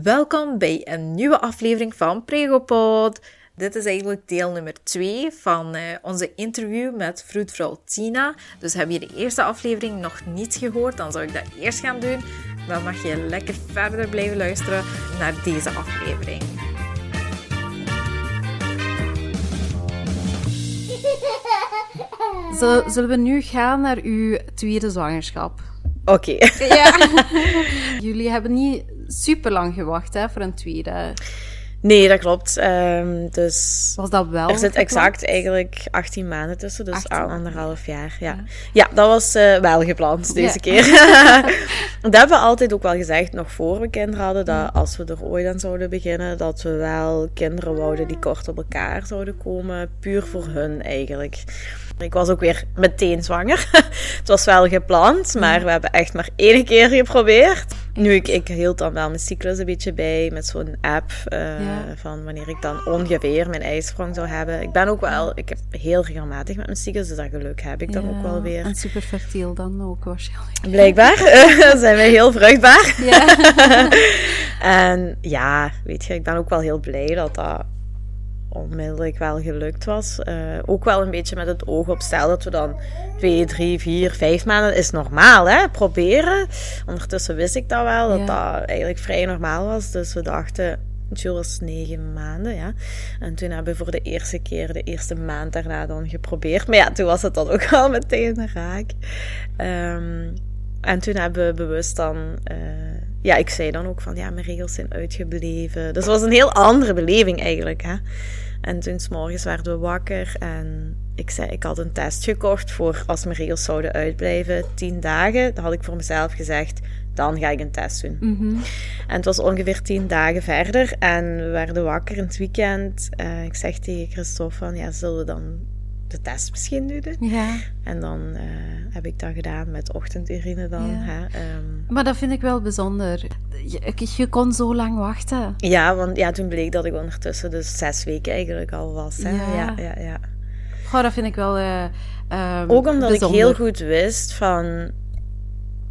Welkom bij een nieuwe aflevering van Pregopod. Dit is eigenlijk deel nummer 2 van uh, onze interview met vroedvrouw Tina. Dus heb je de eerste aflevering nog niet gehoord, dan zou ik dat eerst gaan doen. Dan mag je lekker verder blijven luisteren naar deze aflevering. Zullen we nu gaan naar uw tweede zwangerschap? Oké. Ja. Jullie hebben niet super lang gewacht hè, voor een tweede. Nee, dat klopt. Um, dus was dat wel? Er zit exact eigenlijk 18 maanden tussen, dus anderhalf jaar. Ja, ja. ja dat was uh, wel gepland deze keer. dat hebben we altijd ook wel gezegd, nog voor we kinderen hadden, dat als we er ooit aan zouden beginnen, dat we wel kinderen wouden die kort op elkaar zouden komen, puur voor hun eigenlijk. Ik was ook weer meteen zwanger. het was wel gepland, maar we hebben echt maar één keer geprobeerd. Nu, ik, ik hield dan wel mijn cyclus een beetje bij met zo'n app uh, van wanneer ik dan ongeveer mijn ijsprong zou hebben. Ik ben ook wel, ik heb heel regelmatig met mijn cyclus, dus dat geluk heb ik dan ook wel weer. En super fertiel dan ook waarschijnlijk. Blijkbaar zijn wij heel vruchtbaar. Ja. en ja, weet je, ik ben ook wel heel blij dat dat onmiddellijk wel gelukt was. Uh, ook wel een beetje met het oog op stel dat we dan twee, drie, vier, vijf maanden is normaal, hè? Proberen. Ondertussen wist ik dat wel, dat dat eigenlijk vrij normaal was. Dus we dachten, Jules was negen maanden, ja. En toen hebben we voor de eerste keer, de eerste maand daarna dan geprobeerd. Maar ja, toen was het dan ook wel meteen raak. Um, en toen hebben we bewust dan... Uh, ja, ik zei dan ook van, ja, mijn regels zijn uitgebleven. Dus het was een heel andere beleving eigenlijk, hè. En toen s morgens werden we wakker en ik zei, ik had een test gekocht voor als mijn regels zouden uitblijven, tien dagen. Dan had ik voor mezelf gezegd, dan ga ik een test doen. Mhm. En het was ongeveer tien dagen verder en we werden wakker in het weekend. Uh, ik zeg tegen Christophe van, ja, zullen we dan de test misschien doen? Ja. En dan uh, heb ik dat gedaan met ochtendurine dan. Ja. Hè, um. Maar dat vind ik wel bijzonder. Je, je, kon zo lang wachten. Ja, want ja, toen bleek dat ik ondertussen dus zes weken eigenlijk al was. Hè. Ja. ja, ja, ja. Goh, dat vind ik wel uh, um, Ook omdat ik heel goed wist van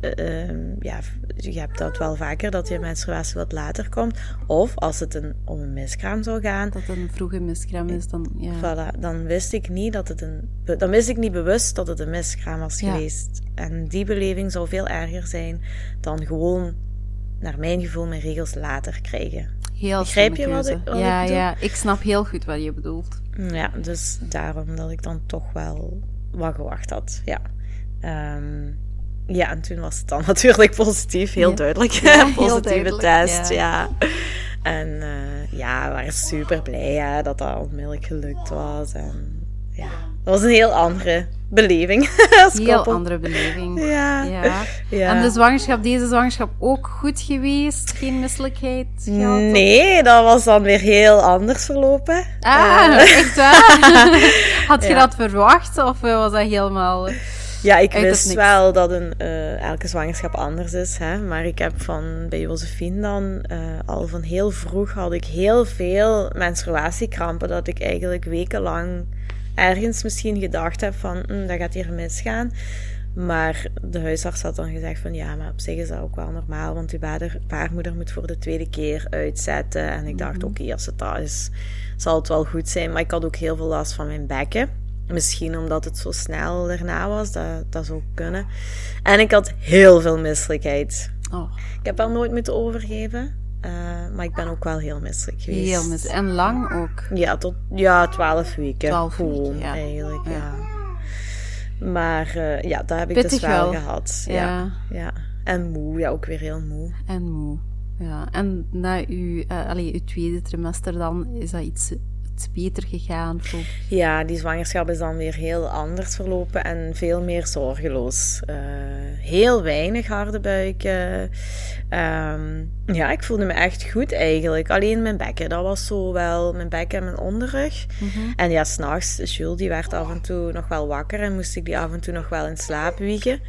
uh, ja, je hebt dat wel vaker, dat je menstruatie wat later komt. Of als het een, om een miskraam zou gaan. Dat het een vroege miskraam is, dan ja. Voilà, dan wist ik niet dat het een... Dan wist ik niet bewust dat het een miskraam was geweest. En die beleving zou veel erger zijn dan gewoon, naar mijn gevoel, mijn regels later krijgen. Heel Begrijp je wat, ik, wat ja, ik Ja, ik snap heel goed wat je bedoelt. Ja, dus daarom dat ik dan toch wel wat gewacht had. Ja. Um, ja, en toen was het dan natuurlijk positief, heel duidelijk. Ja, Positieve test, ja. En uh, ja, we waren super blij hè, dat dat onmiddellijk gelukt was. En ja, dat was een heel andere beleving. heel andere beleving. Ja. ja. En de zwangerschap, deze zwangerschap ook goed geweest? Geen misselijkheid gehad? Nee, dat was dan weer heel anders verlopen. Ah, uh. echt waar? Had je dat verwacht of was dat helemaal... Ja, ik wist wel dat een, uh, elke zwangerschap anders is. Hè? Maar ik heb van bij Josephine dan uh, al van heel vroeg had ik heel veel menstruatiekrampen. Dat ik eigenlijk wekenlang ergens misschien gedacht heb van hm, dat gaat hier misgaan. Maar de huisarts had dan gezegd van ja, maar op zich is dat ook wel normaal, want uw baarmoeder moet voor de tweede keer uitzetten. En ik dacht, mhm. oké, als het dat is, zal het wel goed zijn. Maar ik had ook heel veel last van mijn bekken. Misschien omdat het zo snel daarna was, dat, dat zou kunnen. En ik had heel veel misselijkheid. Oh. Ik heb er nooit moeten overgeven. Uh, maar ik ben ook wel heel misselijk geweest. Heel misselijk. En lang ook? Ja, tot ja, twaalf weken. Twaalf weken, ja. eigenlijk, ja. Maar uh, ja, dat heb ik dus wel, gehad. Ja. ja. ja. En moe, ja, ook weer heel moe. En moe, ja. En na uw, uh, allee, uw tweede trimester dan, is dat iets beter gegaan? Ja, die zwangerschap is dan weer heel anders verlopen en veel meer zorgeloos. Uh, heel weinig harde buiken. Um, ja, ik voelde me echt goed eigenlijk. Alleen mijn bekken, dat was zo wel mijn bekken en mijn onderrug. Mm -hmm. En ja, s'nachts, Jules die werd af en toe nog wel wakker en moest ik die af en toe nog wel in slaap wiegen.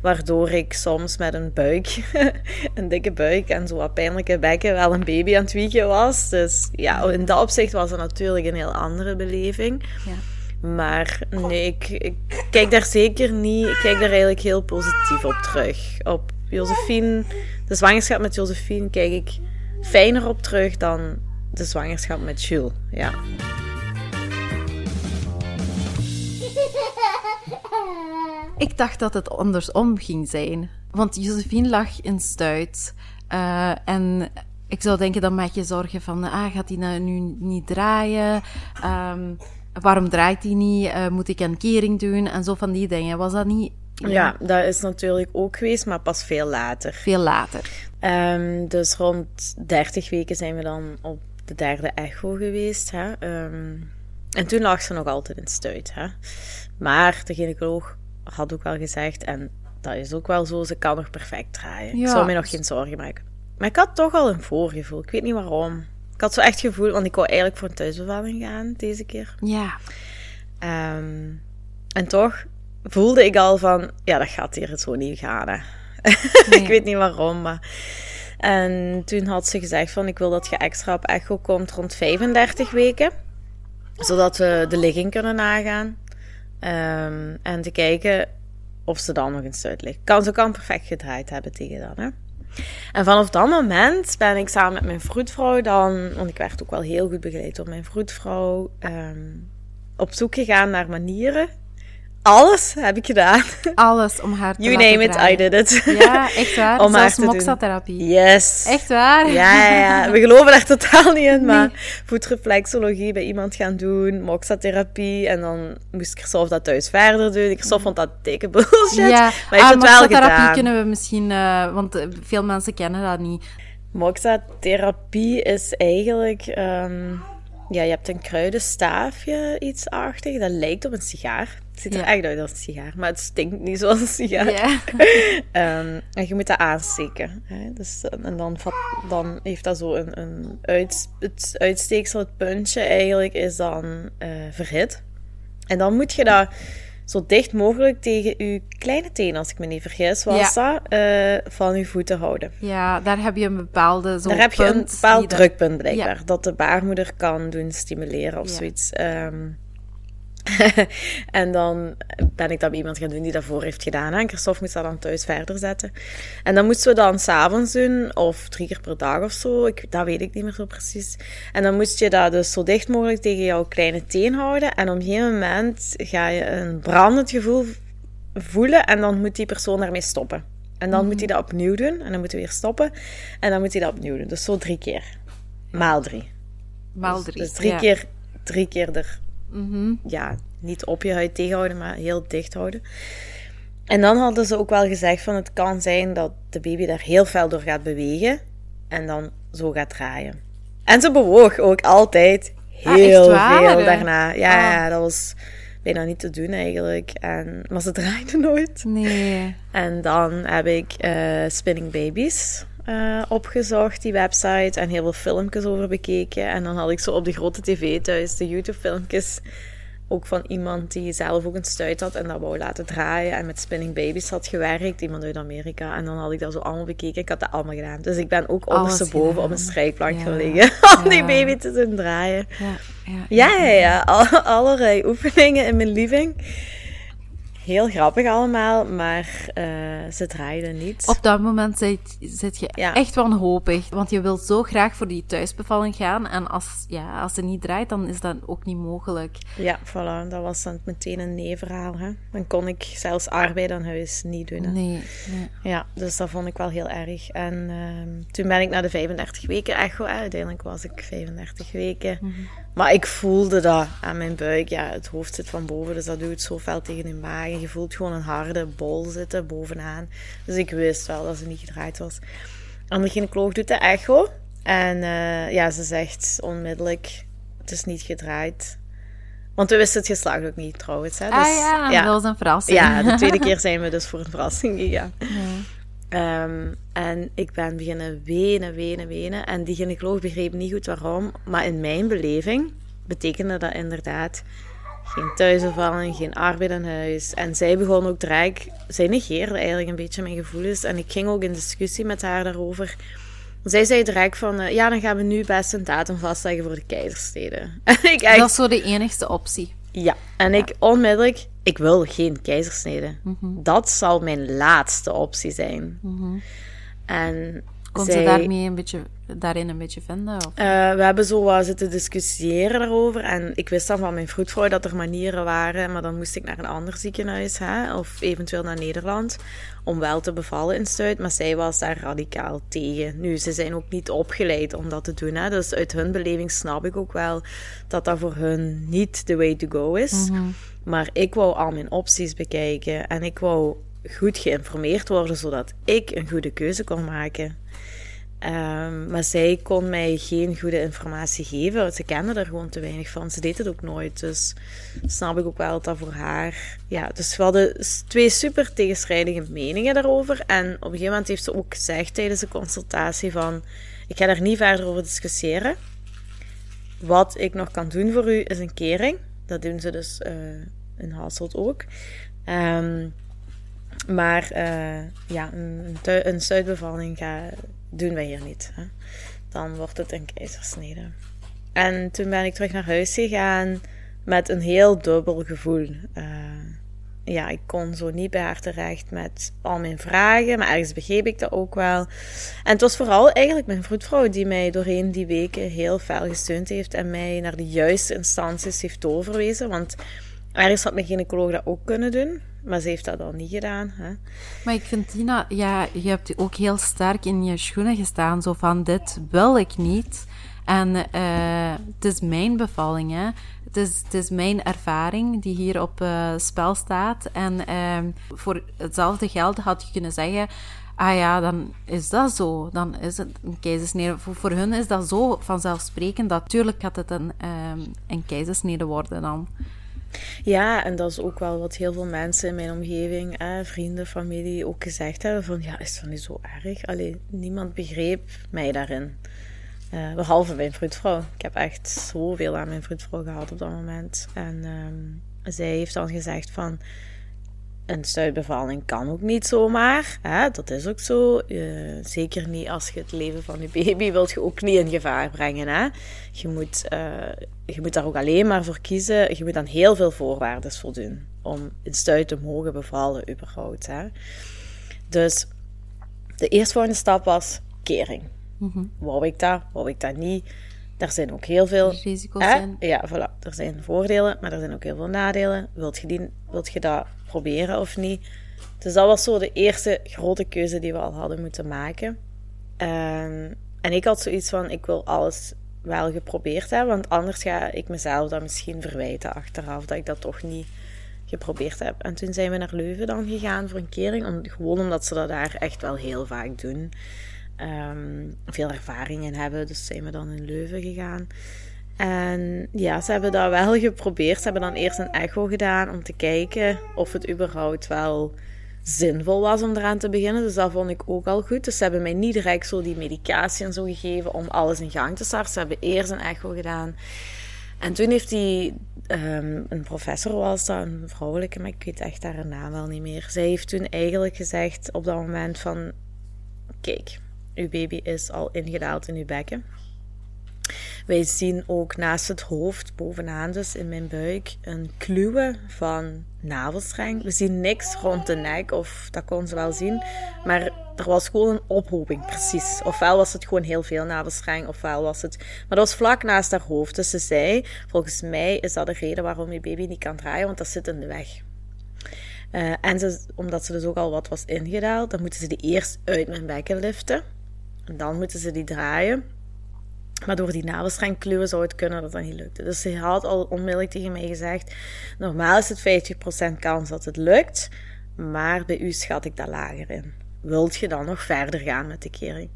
Waardoor ik soms met een buik, een dikke buik en zo wat pijnlijke bekken wel een baby aan het wiegen was. Dus ja, in dat opzicht was het natuurlijk een heel andere beleving. Ja. Maar nee, ik, ik, kijk daar zeker niet. Ik kijk daar eigenlijk heel positief op terug. Op Josephine, de zwangerschap met Josephine, kijk ik fijner op terug dan de zwangerschap met Jules. Ja. Ik dacht dat het andersom ging zijn. Want Josephine lag in stuit. Uh, en ik zou denken, dan maak je zorgen van, ah, gaat hij nou nu niet draaien? Um, waarom draait hij niet? Uh, moet ik een kering doen? En zo van die dingen. Was dat niet... Ja, dat is natuurlijk ook geweest, maar pas veel later. Veel later. Um, dus rond 30 weken zijn we dan op de derde echo geweest. Hè? Um, en toen lag ze nog altijd in stuit. Hè? Maar de gynaecoloog had ook wel gezegd, en dat is ook wel zo, ze kan nog perfect draaien. Ja. Ik zou me nog geen zorgen maken. Maar ik had toch al een voorgevoel. Ik weet niet waarom. Ik had zo echt gevoel, want ik wou eigenlijk voor een thuisbevalling gaan deze keer. Ja. Um, en toch voelde ik al van, ja, dat gaat hier zo niet gaan. Hè. ik weet niet waarom, maar... En toen had ze gezegd van, ik wil dat je extra op echo komt rond 35 weken. Zodat we de ligging kunnen nagaan. Um, en te kijken of ze dan nog in stuit ligt. Kan, ze kan perfect gedraaid hebben tegen dan, hè. En vanaf dat moment ben ik samen met mijn vroedvrouw dan, want ik werd ook wel heel goed begeleid door mijn vroedvrouw, um, op zoek gegaan naar manieren alles heb ik gedaan. Alles om haar te You name it, I did it. Ja, echt waar. om Zelfs moxa-therapie. Yes. Echt waar? Ja, ja, ja. We geloven daar totaal niet in, maar voetreflexologie bij iemand gaan doen, moxa-therapie, en dan moest ik zelf dat thuis verder doen. Ik vond dat dikke bullshit, ja. maar ik ah, het wel gedaan. kunnen we misschien, uh, want eh, veel mensen kennen dat niet. Moxa-therapie is eigenlijk... Um, ja, je hebt een kruidenstaafje, iets achtig. Dat lijkt op een sigaar. Het ziet er echt uit als een sigaar, maar het stinkt niet zoals een sigaar. Ja. um, en je moet dat aansteken. Hè? Dus, en dan, dan heeft dat zo een, een uit, het uitsteeksel, het puntje eigenlijk, is dan uh, verhit. En dan moet je dat zo dicht mogelijk tegen je kleine teen, als ik me niet vergis, was dat, uh, van je voeten houden. Ja, daar heb je een bepaalde zo Daar heb je een bepaald drukpunt blijkbaar, dat de baarmoeder kan doen stimuleren of zoiets. Um, en dan ben ik dat bij iemand gaan doen die dat voor heeft gedaan. En Christophe moest dat dan thuis verder zetten. En dan moesten we dan s'avonds doen, of drie keer per dag of zo. Ik, dat weet ik niet meer zo precies. En dan moest je dat dus zo dicht mogelijk tegen jouw kleine teen houden. En op een gegeven moment ga je een brandend gevoel voelen. En dan moet die persoon daarmee stoppen. En dan moet hij dat opnieuw doen. En dan moet hij weer stoppen. En dan moet hij dat opnieuw doen. Dus zo drie keer. Maal drie. Maal dus- drie. Dus, drie, keer, drie keer er Mhm. Ja, niet op je huid tegenhouden, maar heel dicht houden. En dan hadden ze ook wel gezegd van het kan zijn dat de baby daar heel fel door gaat bewegen en dan zo gaat draaien. En ze bewoog ook altijd ah, heel veel daarna. Ja, ja, ah. dat was bijna niet te doen eigenlijk. En, maar ze draaide nooit. Nee. En dan heb ik uh, Spinning Babies uh, opgezocht, die website, en heel veel filmpjes over bekeken. En dan had ik zo op de grote tv thuis de YouTube-filmpjes ook van iemand die zelf ook een stuit had en dat wou laten draaien en met Spinning Babies had gewerkt, iemand uit Amerika. En dan had ik dat zo allemaal bekeken. Ik had dat allemaal gedaan. Dus ik ben ook ondersteboven op een strijkplank ja. liggen om die baby te doen draaien. Ja, ja, ja. ja, ja. allerlei oefeningen in mijn living heel grappig allemaal, maar uh, ze draaiden niet. Op dat moment zit, zit je echt wanhopig, want je wilt zo graag voor die thuisbevalling gaan. En als, ja, als ze niet draait, dan is dat ook niet mogelijk. Ja, voilà. Dat was dan meteen een nee-verhaal. Hè? Dan kon ik zelfs arbeid aan huis niet doen. Hè? Nee, nee, Ja, dus dat vond ik wel heel erg. En uh, toen ben ik naar de 35 weken echo. Uiteindelijk was ik 35 weken. Mm -hmm. Maar ik voelde dat aan mijn buik. Ja, het hoofd zit van boven, dus dat doet zo fel tegen de maag. En je voelt gewoon een harde bol zitten bovenaan. Dus ik wist wel dat ze niet gedraaid was. En de gynaecoloog doet de echo. En uh, ja, ze zegt onmiddellijk, het is niet gedraaid. Want we wisten het geslacht ook niet trouwens. Hè? Ah dus, ah ja, ja, dat was een verrassing. Ja, de tweede keer zijn we dus voor een verrassing gegaan. Ja. Um, en ik ben beginnen wenen, wenen, wenen. En die gynaecoloog begreep niet goed waarom. Maar in mijn beleving betekende dat inderdaad geen thuisbevalling, geen arbeid in huis. En zij begon ook direct... Zij negeerde eigenlijk een beetje mijn gevoelens. En ik ging ook in discussie met haar daarover. Zij zei direct van... Uh, ja, dan gaan we nu best een datum vastleggen voor de keizersnede. ik echt... Dat is zo de enigste optie. Ja, en ik onmiddellijk, ik wil geen keizersnede. Mhm. Dat zal mijn laatste optie zijn. Mhm. En Kon ze daarmee een beetje, daarin een beetje vinden? Of? Uh, we hebben zo wat zitten discussiëren daarover. En ik wist dan van mijn vroedvrouw dat er manieren waren. Maar dan moest ik naar een ander ziekenhuis. Hè, of eventueel naar Nederland. Om wel te bevallen in Stuit. Maar zij was daar radicaal tegen. Nu, ze zijn ook niet opgeleid om dat te doen. Hè, dus uit hun beleving snap ik ook wel dat dat voor hun niet de way to go is. Mhm. Maar ik wou al mijn opties bekijken. En ik wou goed geïnformeerd worden, zodat ik een goede keuze kon maken. Um, maar zij kon mij geen goede informatie geven. Ze kende er gewoon te weinig van. Ze deed het ook nooit. Dus snap ik ook wel dat voor haar. Ja, dus we hadden twee super tegenstrijdige meningen daarover. En op een gegeven moment heeft ze ook gezegd tijdens de consultatie: van ik ga daar niet verder over discussiëren. Wat ik nog kan doen voor u is een kering. Dat doen ze dus uh, in Hasselt ook. Um, maar uh, ja, een, een stuitbevalling ga, doen wij hier niet. Hè. Dan wordt het een keizersnede. En toen ben ik terug naar huis gegaan met een heel dubbel gevoel. Uh, ja, ik kon zo niet bij haar terecht met al mijn vragen, maar ergens begreep ik dat ook wel. En het was vooral eigenlijk mijn vroedvrouw die mij doorheen die weken heel fel gesteund heeft en mij naar de juiste instanties heeft doorverwezen. Want ergens had mijn gynaecoloog dat ook kunnen doen. Maar ze heeft dat al niet gedaan. Hè? Maar ik vind, Tina, ja, je hebt ook heel sterk in je schoenen gestaan. Zo van, dit wil ik niet. En uh, het is mijn bevalling, hè. Het is, het is mijn ervaring die hier op uh, spel staat. En uh, voor hetzelfde geld had je kunnen zeggen... Ah ja, dan is dat zo. Dan is het een keizersnede. Voor, voor hun is dat zo vanzelfsprekend. Natuurlijk gaat het een, ehm, een keizersnede worden dan. Ja, en dat is ook wel wat heel veel mensen in mijn omgeving, vrienden, familie, ook gezegd hebben: van ja, is dat niet zo erg? Alleen niemand begreep mij daarin. Uh, behalve mijn vroedvrouw. Ik heb echt zoveel aan mijn vroedvrouw gehad op dat moment. En um, zij heeft dan gezegd van een stuitbevalling kan ook niet zomaar. Hè? Dat is ook zo. Uh, zeker niet als je het leven van je baby wilt je ook niet in gevaar brengen. Hè? Je, moet, uh, je moet daar ook alleen maar voor kiezen. Je moet aan heel veel voorwaarden voldoen om een stuit te mogen bevallen überhaupt. Hè? Dus de eerstvolgende stap was kering. Mm Wou ik dat? Wou ik dat niet? Er zijn ook heel veel risico's. Zijn. Ja, voilà. Er zijn voordelen, maar er zijn ook heel veel nadelen. Wilt je, die, wilt je dat proberen of niet? Dus dat was zo de eerste grote keuze die we al hadden moeten maken. Um, en ik had zoiets van: ik wil alles wel geprobeerd hebben, want anders ga ik mezelf dan misschien verwijten achteraf dat ik dat toch niet geprobeerd heb. En toen zijn we naar Leuven dan gegaan voor een kering, om, gewoon omdat ze dat daar echt wel heel vaak doen um, veel ervaring in hebben. Dus zijn we dan in Leuven gegaan. En ja, ze hebben dat wel geprobeerd. Ze hebben dan eerst een echo gedaan om te kijken of het überhaupt wel zinvol was om eraan te beginnen. Dus dat vond ik ook al goed. Dus ze hebben mij niet direct zo die medicatie en zo gegeven om alles in gang te starten. Ze hebben eerst een echo gedaan. En toen heeft die, um, een professor was dat, een vrouwelijke, maar ik weet echt haar naam wel niet meer. Zij heeft toen eigenlijk gezegd op dat moment van, kijk, uw baby is al ingedaald in uw bekken. Wij zien ook naast het hoofd, bovenaan dus in mijn buik, een kluwe van navelstreng. We zien niks rond de nek, of dat kon ze wel zien. Maar er was gewoon een ophoping, precies. Ofwel was het gewoon heel veel navelstreng, ofwel was het... Maar dat was vlak naast haar hoofd. Dus ze zei, volgens mij is dat de reden waarom je baby niet kan draaien, want dat zit in de weg. Uh, en ze, omdat ze dus ook al wat was ingedaald, dan moeten ze die eerst uit mijn bekken liften. En dan moeten ze die draaien. Maar door die navelstreng kluwen zou het kunnen dat dat niet lukte. Dus ze had al onmiddellijk tegen mij gezegd: normaal is het 50% kans dat het lukt, maar bij u schat ik dat lager in. Wilt je dan nog verder gaan met de kering?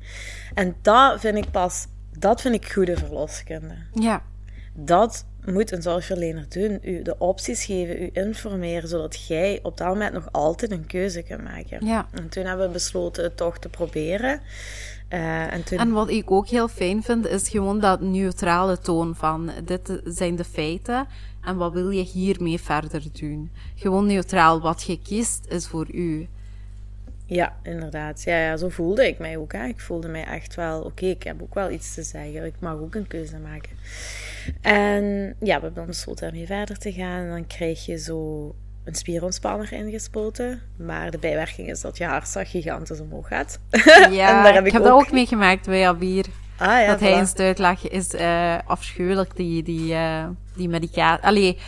En dat vind ik pas, dat vind ik goede verloskunde. Ja. Dat moet een zorgverlener doen. U de opties geven, u informeren, zodat jij op dat moment nog altijd een keuze kunt maken. Ja. En toen hebben we besloten het toch te proberen. Uh, en, toen... en, wat ik ook heel fijn vind, is gewoon dat neutrale toon van dit zijn de feiten en wat wil je hiermee verder doen. Gewoon neutraal, wat je kiest is voor u. Ja, inderdaad. Ja, ja zo voelde ik mij ook. Hè. Ik voelde mij echt wel, oké, ik heb ook wel iets te zeggen. Ik mag ook een keuze maken. En ja, we hebben dan besloten ermee verder te gaan. En dan krijg je zo een spierontspanner ingespoten. Maar de bijwerking is dat je hartslag gigantisch omhoog gaat. Ja, heb ik, heb ook... dat ook meegemaakt bij Abir. Ah, ja, dat hij in stuit lag, is uh, afschuwelijk, die, die, uh, die medicatie. Allee,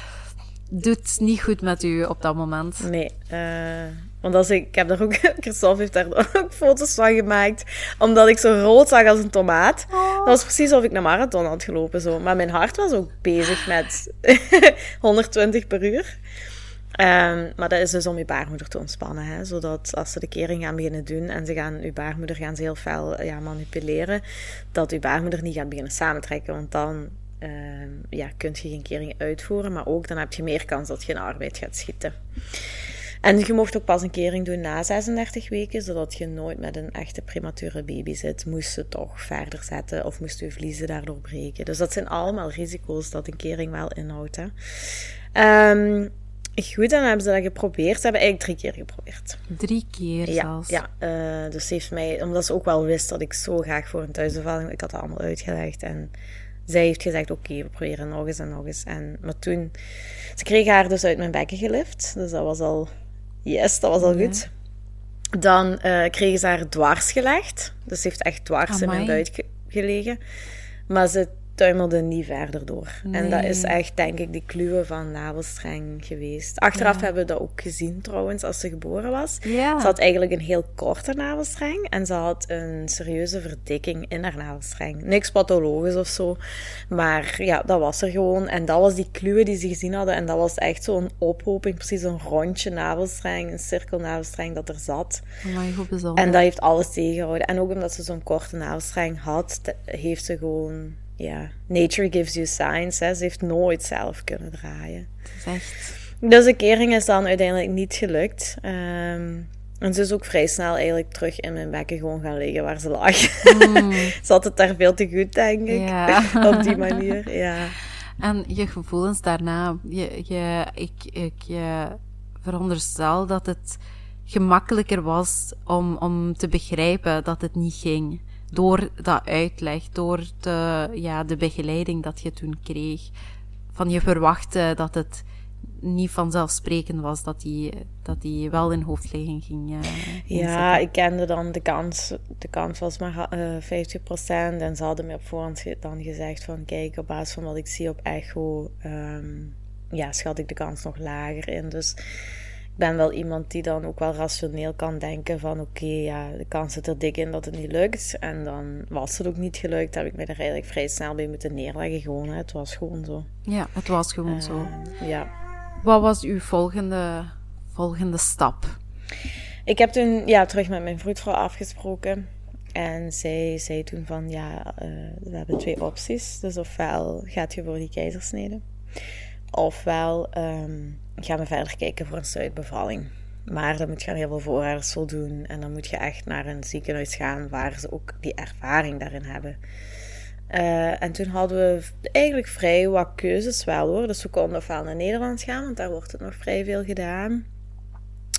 doet niet goed met u op dat moment. Nee, uh, want als ik, ik heb daar ook, Christophe heeft daar ook foto's van gemaakt, omdat ik zo rood zag als een tomaat. Oh. Dat was precies alsof ik een marathon had gelopen. Zo. Maar mijn hart was ook bezig met 120 per uur. Um, maar dat is dus om je baarmoeder te ontspannen. Hè? Zodat als ze de kering gaan beginnen doen en ze gaan je baarmoeder gaan ze heel fel ja, manipuleren, dat je baarmoeder niet gaat beginnen samentrekken. Want dan uh, ja, kun je geen kering uitvoeren, maar ook dan heb je meer kans dat je in arbeid gaat schieten. En je mocht ook pas een kering doen na 36 weken, zodat je nooit met een echte premature baby zit. Moest ze toch verder zetten of moest je vliezen daardoor breken. Dus dat zijn allemaal risico's dat een kering wel inhoudt. Hè. Um, Goed, dan hebben ze dat geprobeerd. Ze hebben eigenlijk drie keer geprobeerd. Drie keer ja, zelfs? Ja, uh, dus heeft mij... Omdat ze ook wel wist dat ik zo graag voor een thuisbevalling... Ik had het allemaal uitgelegd en zij heeft gezegd, oké, we proberen nog eens en nog eens. En, maar toen... Ze kreeg haar dus uit mijn bekken gelift. Dus dat was al... Yes, dat was al goed. Dan uh, kregen ze haar dwars gelegd. Dus ze heeft echt dwars in mijn buik gelegen. Maar ze tuimelde niet verder door. En dat is echt, denk ik, die kluwen van navelstreng geweest. Achteraf hebben we dat ook gezien, trouwens, als ze geboren was. Ja. Ze had eigenlijk een heel korte navelstreng en ze had een serieuze verdikking in haar navelstreng. Niks pathologisch of zo, maar ja, dat was er gewoon. En dat was die kluwen die ze gezien hadden en dat was echt zo'n ophoping, precies een rondje navelstreng, een cirkel navelstreng dat er zat. Oh, en dat heeft alles tegengehouden. En ook omdat ze zo'n korte navelstreng had, heeft ze gewoon ja, nature gives you signs. Hè. Ze heeft nooit zelf kunnen draaien. echt... Dus de kering is dan uiteindelijk niet gelukt. Um, en ze is ook vrij snel eigenlijk terug in mijn bekken gewoon gaan liggen waar ze lag. Mm. ze had het daar veel te goed, denk ik. Ja. Op die manier, ja. En je gevoelens daarna, je, je, ik, ik je veronderstel dat het gemakkelijker was om, om te begrijpen dat het niet ging door dat uitleg, door de, ja, de begeleiding dat je toen kreeg. Van je verwachtte dat het niet vanzelfsprekend was dat hij dat die wel in hoofdligging ging. Uh, ja, ik kende dan de kans. De kans was maar uh, eh, 50%. En ze hadden me op voorhand dan gezegd van... Kijk, op basis van wat ik zie op echo... Um, ja, schat ik de kans nog lager in. Dus ben wel iemand die dan ook wel rationeel kan denken van oké, ja, de kans zit er dik in dat het niet lukt. En dan was het ook niet gelukt, heb ik me er eigenlijk vrij snel bij moeten neerleggen. Gewoon, hè. het was gewoon zo. Ja, het was gewoon zo. Eh, ja. Wat was uw volgende, volgende stap? Ik heb toen ja, terug met mijn vroedvrouw afgesproken. En zij zei toen van ja, uh, we hebben twee opties. Dus ofwel gaat je voor die keizersnede. Ofwel um, gaan we verder kijken voor een stuitbevalling. Maar dan moet je aan heel veel voorwaarden doen. En dan moet je echt naar een ziekenhuis gaan waar ze ook die ervaring daarin hebben. Uh, en toen hadden we eigenlijk vrij wat keuzes wel hoor. Dus we konden ofwel naar Nederland gaan, want daar wordt het nog vrij veel gedaan.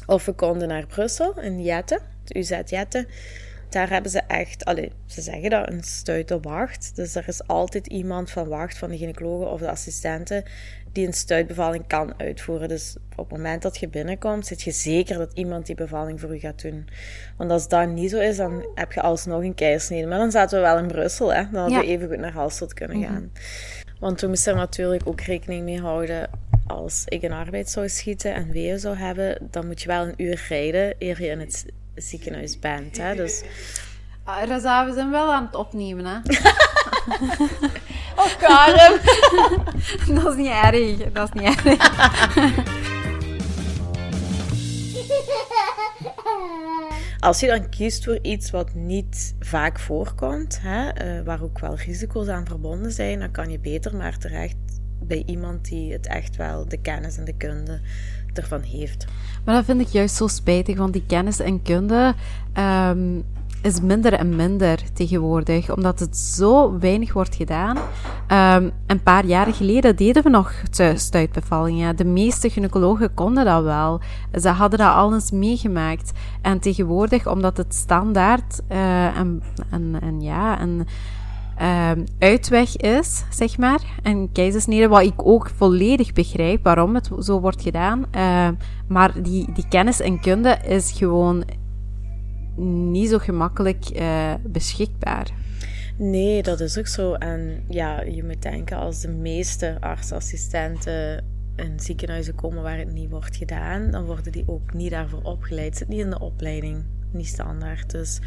Of we konden naar Brussel, in Jette, het UZ Jette. Daar hebben ze echt, allee, ze zeggen dat, een stuit op wacht. Dus er is altijd iemand van wacht, van de gynaecologen of de assistenten, die een stuitbevalling kan uitvoeren. Dus op het moment dat je binnenkomt, zit je zeker dat iemand die bevalling voor je gaat doen. Want als dat niet zo is, dan heb je alsnog een keizersnede. Maar dan zaten we wel in Brussel, hè. Dan hadden we even goed naar Halstad kunnen mhm. gaan. Want we moesten er natuurlijk ook rekening mee houden. Als ik in arbeid zou schieten en weeën zou hebben, dan moet je wel een uur rijden eer je in het ziekenhuis bent. Hè? Dus... Ah, Raza, we zijn wel aan het opnemen, hè? oh, Karen! dat is niet erg. Dat is niet erg. Als je dan kiest voor iets wat niet vaak voorkomt, hè, uh, waar ook wel risico's aan verbonden zijn, dan kan je beter maar terecht bij iemand die het echt wel de kennis en de kunde ervan heeft. Maar dat vind ik juist zo spijtig, want die kennis en kunde um, is minder en minder tegenwoordig, omdat het zo weinig wordt gedaan. Um, een paar jaren geleden deden we nog stuitbevallingen. De meeste gynaecologen konden dat wel. Ze hadden dat al eens meegemaakt. En tegenwoordig, omdat het standaard uh, en, en, en ja, en ehm, uitweg is, zeg maar. En keizersnede, wat ik ook volledig begrijp waarom het zo wordt gedaan. Ehm, maar die, die kennis en kunde is gewoon niet zo gemakkelijk uh, beschikbaar. Nee, dat is ook zo. En ja, je moet denken, als de meeste artsassistenten in ziekenhuizen komen waar het niet wordt gedaan, dan worden die ook niet daarvoor opgeleid. Zit niet in de opleiding, niet standaard. Dus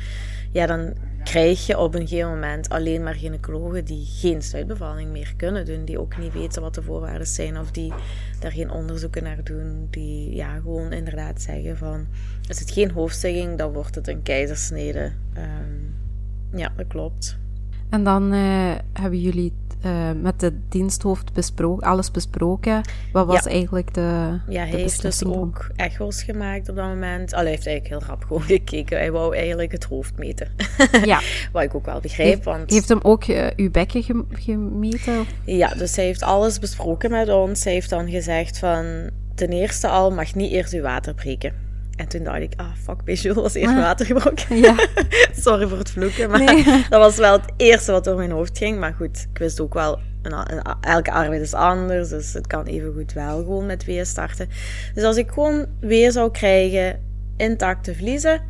ja, dan krijg je op een gegeven moment alleen maar gynaecologen die geen stuitbevalling meer kunnen doen, die ook niet weten wat de voorwaarden zijn of die daar geen onderzoeken naar doen, die ja, gewoon inderdaad zeggen van, is het geen hoofdstegging, dan wordt het een keizersnede. Um, ja, dat klopt. En dan uh, hebben jullie uh, met de diensthoofd besproken, alles besproken. Wat was eigenlijk de. Ja, hij heeft dus ook echo's gemaakt op dat moment. Allee, hij heeft eigenlijk heel rap gewoon gekeken. Hij wou eigenlijk het hoofd meten. Ja. Wat ik ook wel begrijp. Heeft, want... heeft hem ook uh, uw bekken gemeten? Ja, dus hij heeft alles besproken met ons. Hij heeft dan gezegd van. Ten eerste al mag niet eerst uw water breken. En toen dacht ik, ah, fuck, Bijou was eerst ah. water gebroken. Ja. Sorry voor het vloeken, maar dat was wel het eerste wat door mijn hoofd ging. Maar goed, ik wist ook wel, elke arbeid is anders, dus het kan even goed wel gewoon met weer starten. Dus als ik gewoon weer zou krijgen intacte vliezen,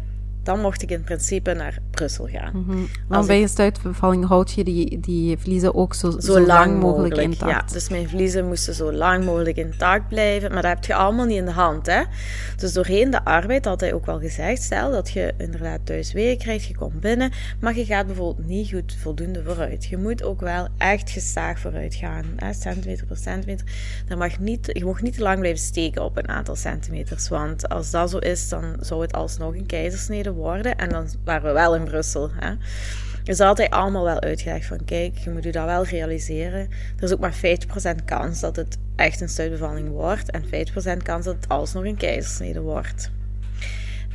dan mocht ik in principe naar Brussel gaan. Mm -hmm. Want bij een stuitbevalling houd je die, die vliezen ook zo, zo, lang, mogelijk, intact. Ja, dus mijn vliezen moesten zo lang mogelijk intact blijven. Maar dat heb je allemaal niet in de hand. Hè? Dus doorheen de arbeid had hij ook wel gezegd, stel dat je inderdaad thuis weer krijgt, je komt binnen, maar je gaat bijvoorbeeld niet goed voldoende vooruit. Je moet ook wel echt gestaag vooruit gaan. Hè? Centimeter per centimeter. Dan mag niet, je mag niet te lang blijven steken op een aantal centimeters. Want als dat zo is, dan zou het alsnog een keizersnede worden. En dan waren we wel in Brussel. Hè. Dus altijd allemaal wel uitgelegd van kijk, je moet je dat wel realiseren. Er is ook maar 50% kans dat het echt een stuitbevalling wordt. En 50% kans dat het alsnog een keizersnede wordt.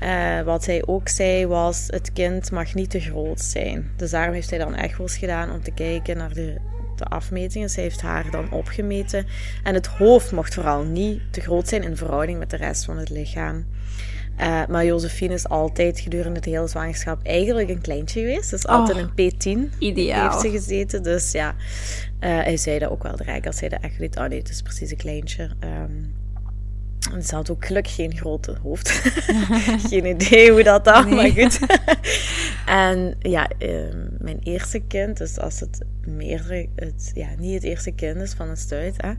Uh, wat hij ook zei was, het kind mag niet te groot zijn. Dus daarom heeft hij dan echo's gedaan om te kijken naar de, de afmetingen. Ze heeft haar dan opgemeten. En het hoofd mocht vooral niet te groot zijn in verhouding met de rest van het lichaam. Uh, maar Josephine is altijd gedurende het hele zwangerschap eigenlijk een kleintje geweest. Dus altijd oh, een P10 ideaal. heeft ze gezeten. Dus ja, uh, hij zei dat ook wel direct als hij de echt liet. Oh nee, het is precies een kleintje. Um, ze had ook gelukkig geen grote hoofd. geen idee hoe dat dan, maar goed. en ja, um, mijn eerste kind, dus als het meerdere, het, ja, niet het eerste kind is van een stuit. Hè.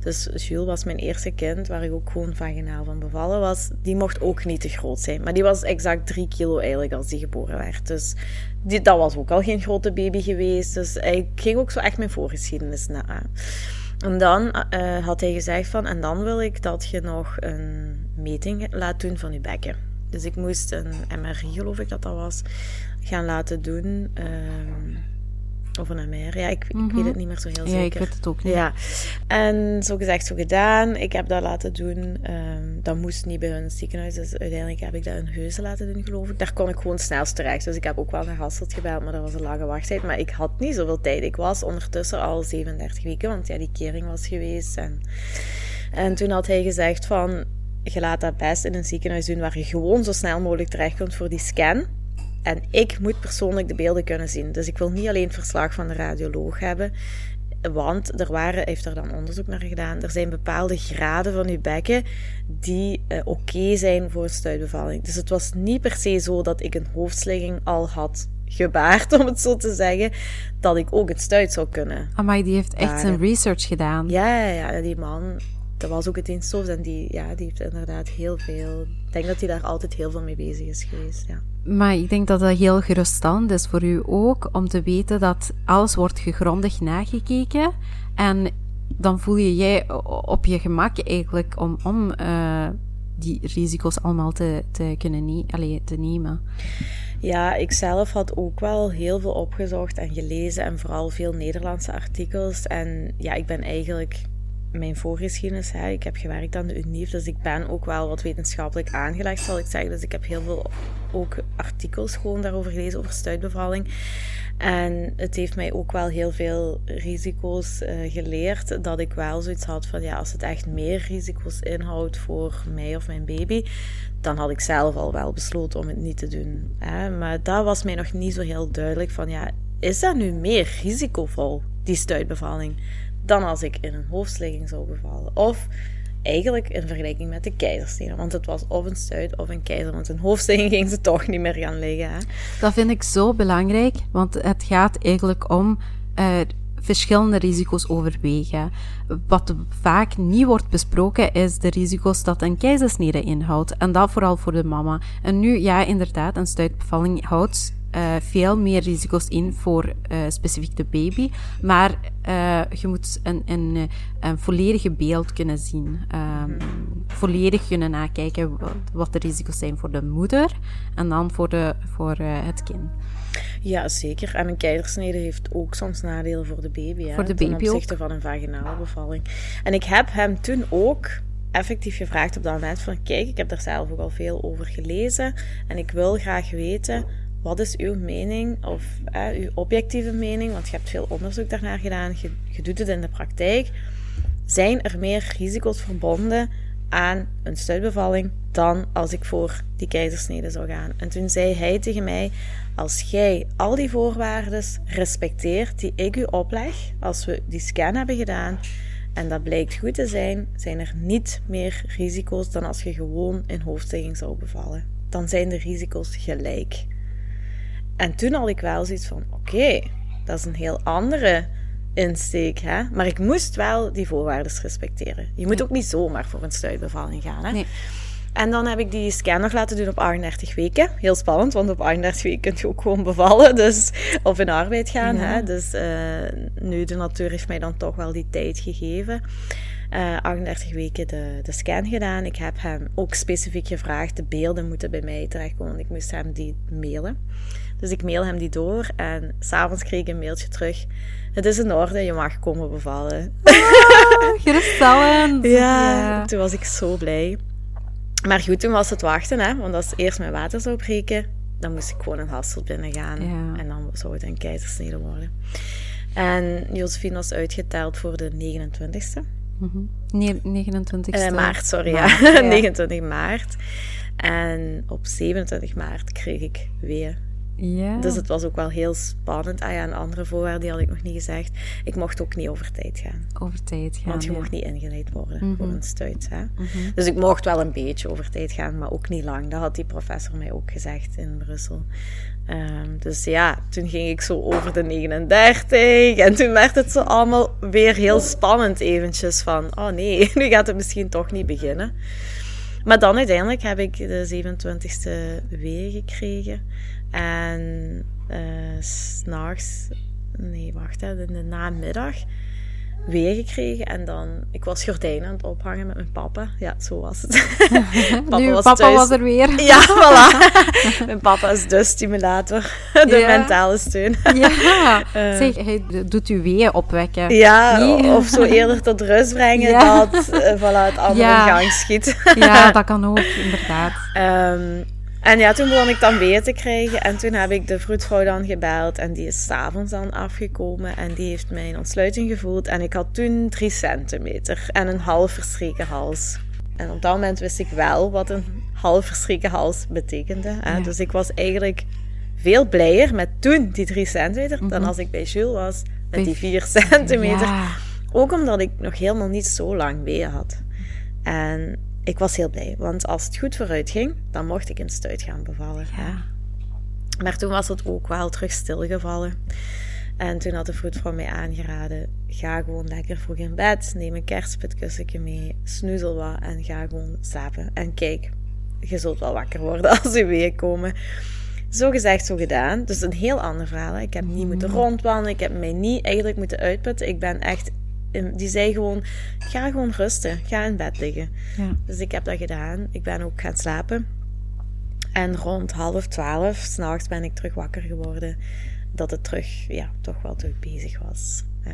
Dus Jules was mijn eerste kind, waar ik ook gewoon vaginaal van bevallen was. Die mocht ook niet te groot zijn. Maar die was exact drie kilo eigenlijk als die geboren werd. Dus die, dat was ook al geen grote baby geweest. Dus ik ging ook zo echt mijn voorgeschiedenis na. En dan uh, had hij gezegd van, en dan wil ik dat je nog een meting laat doen van je bekken. Dus ik moest een MRI, geloof ik dat dat was, gaan laten doen. Uh, of een MR. Ja, ik, ik, weet mhm. het niet meer zo heel zeker. Ja, ik weet het ook niet. Ja. En zo gezegd, zo gedaan. Ik heb dat laten doen. Um, dat moest niet bij hun ziekenhuis. Dus uiteindelijk heb ik dat in Heuzen laten doen, geloof ik. Daar kon ik gewoon snelst terecht. Dus ik heb ook wel naar Hasselt gebeld, maar dat was een lange wachttijd. Maar ik had niet zoveel tijd. Ik was ondertussen al 37 weken, want ja, die kering was geweest. En, en toen had hij gezegd van... Je laat dat best in een ziekenhuis doen waar je gewoon zo snel mogelijk terecht komt voor die scan. En ik moet persoonlijk de beelden kunnen zien. Dus ik wil niet alleen het verslag van de radioloog hebben. Want er waren, heeft er dan onderzoek naar gedaan, er zijn bepaalde graden van uw bekken die uh, oké zijn voor stuitbevalling. Dus het was niet per se zo dat ik een hoofdsligging al had gebaard, om het zo te zeggen, dat ik ook het stuit zou kunnen. Maar die heeft echt zijn research gedaan. Ja, ja, ja, die man, dat was ook het diensthoofd en die, ja, die heeft inderdaad heel veel... Ik denk dat hij daar altijd heel veel mee bezig is geweest, ja. Maar ik denk dat dat heel geruststellend is voor u ook, om te weten dat alles wordt gegrondig nagekeken. En dan voel je jij op je gemak eigenlijk om, om uh, die risico's allemaal te, te kunnen ne allee, te nemen. Ja, ik zelf had ook wel heel veel opgezocht en gelezen en vooral veel Nederlandse artikels. En ja, ik ben eigenlijk mijn voorgeschiedenis. Hè. Ik heb gewerkt aan de UNIF, dus ik ben ook wel wat wetenschappelijk aangelegd, zal ik zeggen. Dus ik heb heel veel ook artikels gewoon daarover gelezen, over stuitbevalling. En het heeft mij ook wel heel veel risico's uh, geleerd. Dat ik wel zoiets had van, ja, als het echt meer risico's inhoudt voor mij of mijn baby, dan had ik zelf al wel besloten om het niet te doen. Hè. Maar dat was mij nog niet zo heel duidelijk van, ja, is dat nu meer risicovol, die stuitbevalling, dan als ik in een hoofdligging zou bevallen? Of eigenlijk in vergelijking met de keizersnede. Want het was of een stuit of een keizer. Want een hoofdstegen ging ze toch niet meer gaan liggen. Hè? Dat vind ik zo belangrijk. Want het gaat eigenlijk om uh, verschillende risico's overwegen. Wat vaak niet wordt besproken is de risico's dat een keizersnede inhoudt. En dat vooral voor de mama. En nu, ja, inderdaad, een stuitbevalling houdt uh, veel meer risico's in voor uh, specifiek de baby. Maar uh, je moet een, een, een volledige beeld kunnen zien. Um, volledig kunnen nakijken wat, wat, de risico's zijn voor de moeder en dan voor, de, voor het kind. Ja, zeker. En een keizersnede heeft ook soms nadelen voor de baby. Hè, voor de baby ten opzichte van een vaginale bevalling. En ik heb hem toen ook effectief gevraagd op dat moment van kijk, ik heb daar zelf ook al veel over gelezen en ik wil graag weten wat is uw mening of uw objectieve mening, want je hebt veel onderzoek daarnaar gedaan, je, doet het in de praktijk. Zijn er meer risico's verbonden aan een stuitbevalling dan als ik voor die keizersnede zou gaan? En toen zei hij tegen mij: Als jij al die voorwaarden respecteert die ik u opleg, als we die scan hebben gedaan en dat blijkt goed te zijn, zijn er niet meer risico's dan als je gewoon in hoofdstegging zou bevallen. Dan zijn de risico's gelijk. En toen had ik wel zoiets van: oké, dat is een heel andere insteek. Hè? Maar ik moest wel die voorwaarden respecteren. Je moet ook niet zomaar voor een stuitbevalling gaan. Hè? Nee. En dan heb ik die scan nog laten doen op 38 weken. Heel spannend, want op 38 weken kun je ook gewoon bevallen. Dus, of in arbeid gaan. Hè? Dus uh, nu, de natuur heeft mij dan toch wel die tijd gegeven. Uh, eh, 38 weken de, de scan gedaan. Ik heb hem ook specifiek gevraagd. De beelden moeten bij mij terechtkomen. Ik moest hem die mailen. Dus ik mail hem die door en s'avonds kreeg ik een mailtje terug. Het is in orde, je mag komen bevallen. Oh, geruststellend. ja, toen was ik zo blij. Maar goed, toen was het wachten, hè. Want als eerst mijn water zou breken, dan moest ik gewoon een Hasselt binnen gaan. En dan zou het een keizersnede worden. En Josephine was uitgeteld voor de 29ste. Mm Nee, 29 uh, maart, sorry, maart, ja. ja. 29 maart. En op 27 maart kreeg ik weer ja. Dus het was ook wel heel spannend. Ah ja, een andere voorwaarde die had ik nog niet gezegd. Ik mocht ook niet over tijd gaan. Over tijd gaan, Want je mocht niet ingeleid worden mm voor een stuit. Hè? Mhm. Dus ik mocht wel een beetje over tijd gaan, maar ook niet lang. Dat had die professor mij ook gezegd in Brussel. Um, dus ja, toen ging ik zo over de 39 en toen werd het zo allemaal weer heel spannend eventjes van, oh nee, nu gaat het misschien toch niet beginnen. Maar dan uiteindelijk heb ik de 27e weer gekregen. En uh, s'nachts, nee, wacht, hè, in de namiddag weer gekregen. En dan, ik was gordijnen aan het ophangen met mijn papa. Ja, zo was het. papa, nu, was, papa was, er weer. Ja, voilà. mijn papa is de stimulator, de mentale steun. ja, uh, zeg, hij doet u weer opwekken. Ja, of zo eerder tot rust brengen dat uh, voilà, het allemaal ja. in gang schiet. ja, dat kan ook, inderdaad. Um, en ja, toen begon ik dan weer te krijgen. En toen heb ik de vroedvrouw dan gebeld. En die is s'avonds dan afgekomen. En die heeft mijn ontsluiting gevoeld. En ik had toen drie centimeter en een half verstreken hals. En op dat moment wist ik wel wat een half verstreken hals betekende. Dus ik was eigenlijk veel blijer met toen die drie centimeter. Dan mhm. als ik bij Jules was met die vier centimeter. Ook omdat ik nog helemaal niet zo lang weer had. En ik was heel blij, want als het goed vooruit ging, dan mocht ik in stuit gaan bevallen. Ja. Maar toen was het ook wel terug stilgevallen. En toen had de vroedvrouw mij aangeraden: ga gewoon lekker vroeg in bed, neem een kerstpitkussen mee, snoezel wat en ga gewoon slapen. En kijk, je zult wel wakker worden als je weer komen. Zo gezegd, zo gedaan. Dus een heel ander verhaal. Ik heb niet moeten mm. rondwandelen, ik heb mij niet eigenlijk moeten uitputten. Ik ben echt die zei gewoon: ga gewoon rusten, ga in bed liggen. Ja. Dus ik heb dat gedaan. Ik ben ook gaan slapen. En rond half twaalf, s'nachts, ben ik terug wakker geworden. Dat het terug, ja, toch wel terug bezig was. Uh,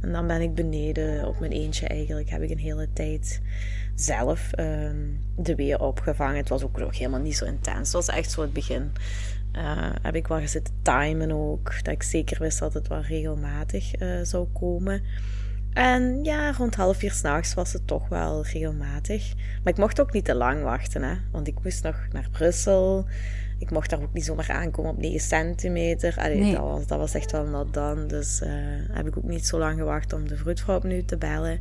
en dan ben ik beneden op mijn eentje eigenlijk. Heb ik een hele tijd zelf um, de weer opgevangen. Het was ook nog helemaal niet zo intens. Het was echt zo het begin. Uh, heb ik wel gezitten timen ook. Dat ik zeker wist dat het wel regelmatig uh, zou komen. En ja, rond half vier s'nachts was het toch wel regelmatig. Maar ik mocht ook niet te lang wachten, hè. Want ik moest nog naar Brussel. Ik mocht daar ook niet zomaar aankomen op 9 centimeter. Allee, nee. dat, was, dat was echt wel nat dan. Dus uh, heb ik ook niet zo lang gewacht om de vroedvrouw opnieuw te bellen.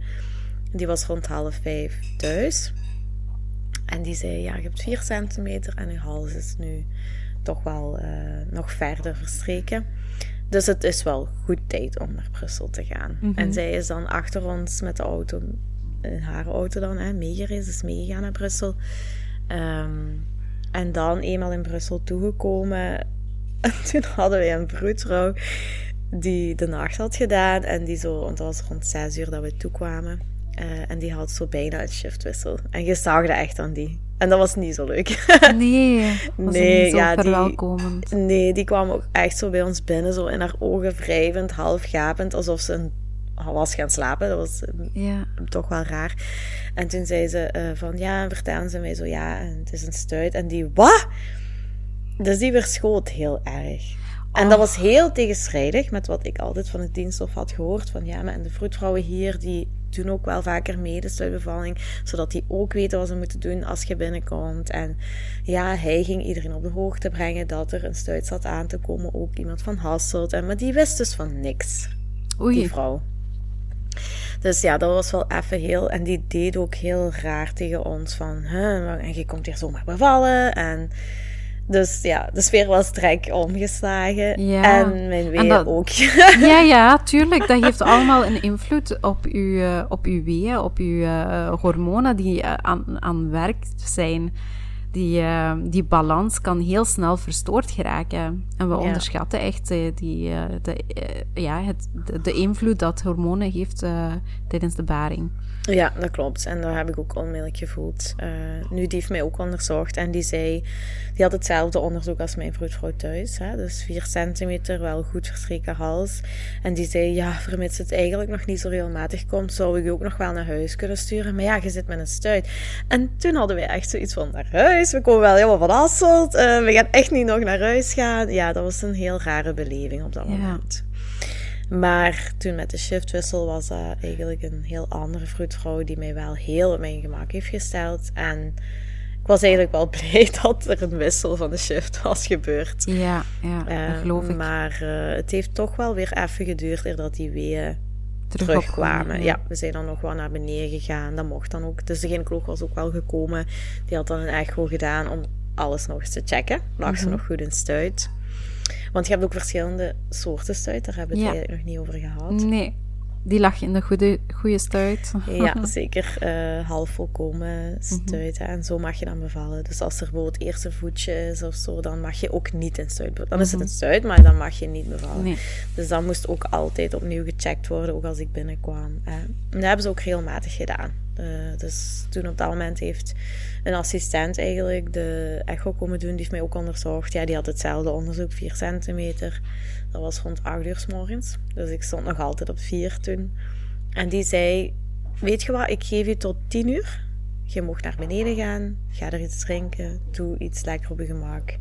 Die was rond half vijf thuis. En die zei, ja, je hebt 4 centimeter en je hals is nu toch wel uh, nog verder verstreken. Dus het is wel goed tijd om naar Brussel te gaan. Mm -hmm. En zij is dan achter ons met de auto, in haar auto dan, hè, meegereisd, is meegegaan naar Brussel. Um, en dan eenmaal in Brussel toegekomen. En toen hadden wij een broedvrouw die de nacht had gedaan. En die zo, want het was rond zes uur dat we toekwamen. Uh, en die had zo bijna een shiftwissel. En je zag dat echt aan die. En dat was niet zo leuk. Nee, was nee, niet zo ja, verwelkomend. Die, nee, die kwam ook echt zo bij ons binnen, zo in haar ogen wrijvend, half gapend, alsof ze een, was gaan slapen. Dat was ja. toch wel raar. En toen zei ze uh, van, ja, en vertellen ze mij zo, ja, en het is een stuit. En die, wat? Dus die verschoot heel erg. En oh. dat was heel tegenstrijdig met wat ik altijd van het diensthof had gehoord. Van ja, maar en de vroedvrouwen hier, die doen ook wel vaker mee de stuitbevalling. Zodat die ook weten wat ze moeten doen als je binnenkomt. En ja, hij ging iedereen op de hoogte brengen dat er een stuit zat aan te komen. Ook iemand van Hasselt. En, maar die wist dus van niks. Oei. Die vrouw. Dus ja, dat was wel even heel. En die deed ook heel raar tegen ons. Van, huh, en je komt hier zomaar bevallen. En dus ja, de sfeer was trek omgeslagen. Ja. En mijn weeën ook. Ja, ja, tuurlijk. Dat heeft allemaal een invloed op uw, uh, op uw weeën, op uw uh, hormonen die uh, aan, aan werk zijn die, uh, die balans kan heel snel verstoord geraken. En we ja. onderschatten echt die, de, ja, het, de, de, invloed dat hormonen heeft tijdens de baring. Ja, dat klopt. En dat heb ik ook onmiddellijk gevoeld. nu, die heeft mij ook onderzocht en die zei... Die had hetzelfde onderzoek als mijn vroedvrouw thuis. Hè? Dus 4 centimeter, wel goed verstreken hals. En die zei, ja, vermits het eigenlijk nog niet zo regelmatig komt... zou ik je ook nog wel naar huis kunnen sturen. Maar ja, je zit met een stuit. En toen hadden wij echt zoiets van, naar huis? We komen wel helemaal van Asselt. Uh, we gaan echt niet nog naar huis gaan. Ja, dat was een heel rare beleving op dat ja. moment. Maar toen met de shiftwissel was dat eigenlijk een heel andere vroedvrouw die mij wel heel op mijn gemak heeft gesteld. En ik was eigenlijk wel blij dat er een wissel van de shift was gebeurd. Ja, ja dat geloof ik. Maar uh, het heeft toch wel weer even geduurd eer dat die weeën terugkwamen. Ja. we zijn dan nog wel naar beneden gegaan. Dat mocht dan ook. Dus de gynaecoloog was ook wel gekomen. Die had dan een echo gedaan om alles nog eens te checken. Lag ze mhm. nog goed in stuit? Want je hebt ook verschillende soorten stuit. Daar hebben we het eigenlijk nog niet over gehad. Nee. Die lag in de goede, goede stuit. Ja, zeker uh, half volkomen stuiten. En zo mag je dan bevallen. Dus als er bijvoorbeeld eerst een voetje is of zo, dan mag je ook niet in stuit. Dan is het een stuit, maar dan mag je niet bevallen. Nee. Dus dat moest ook altijd opnieuw gecheckt worden, ook als ik binnenkwam. En dat hebben ze ook regelmatig gedaan. Uh, dus toen op dat moment heeft een assistent eigenlijk de echo komen doen. Die heeft mij ook onderzocht. Ja, die had hetzelfde onderzoek, 4 centimeter. Dat was rond 8 uur s morgens. Dus ik stond nog altijd op 4 toen. En die zei: Weet je wat, ik geef je tot 10 uur. Je mocht naar beneden gaan, ga er iets drinken, doe iets lekker op je gemak.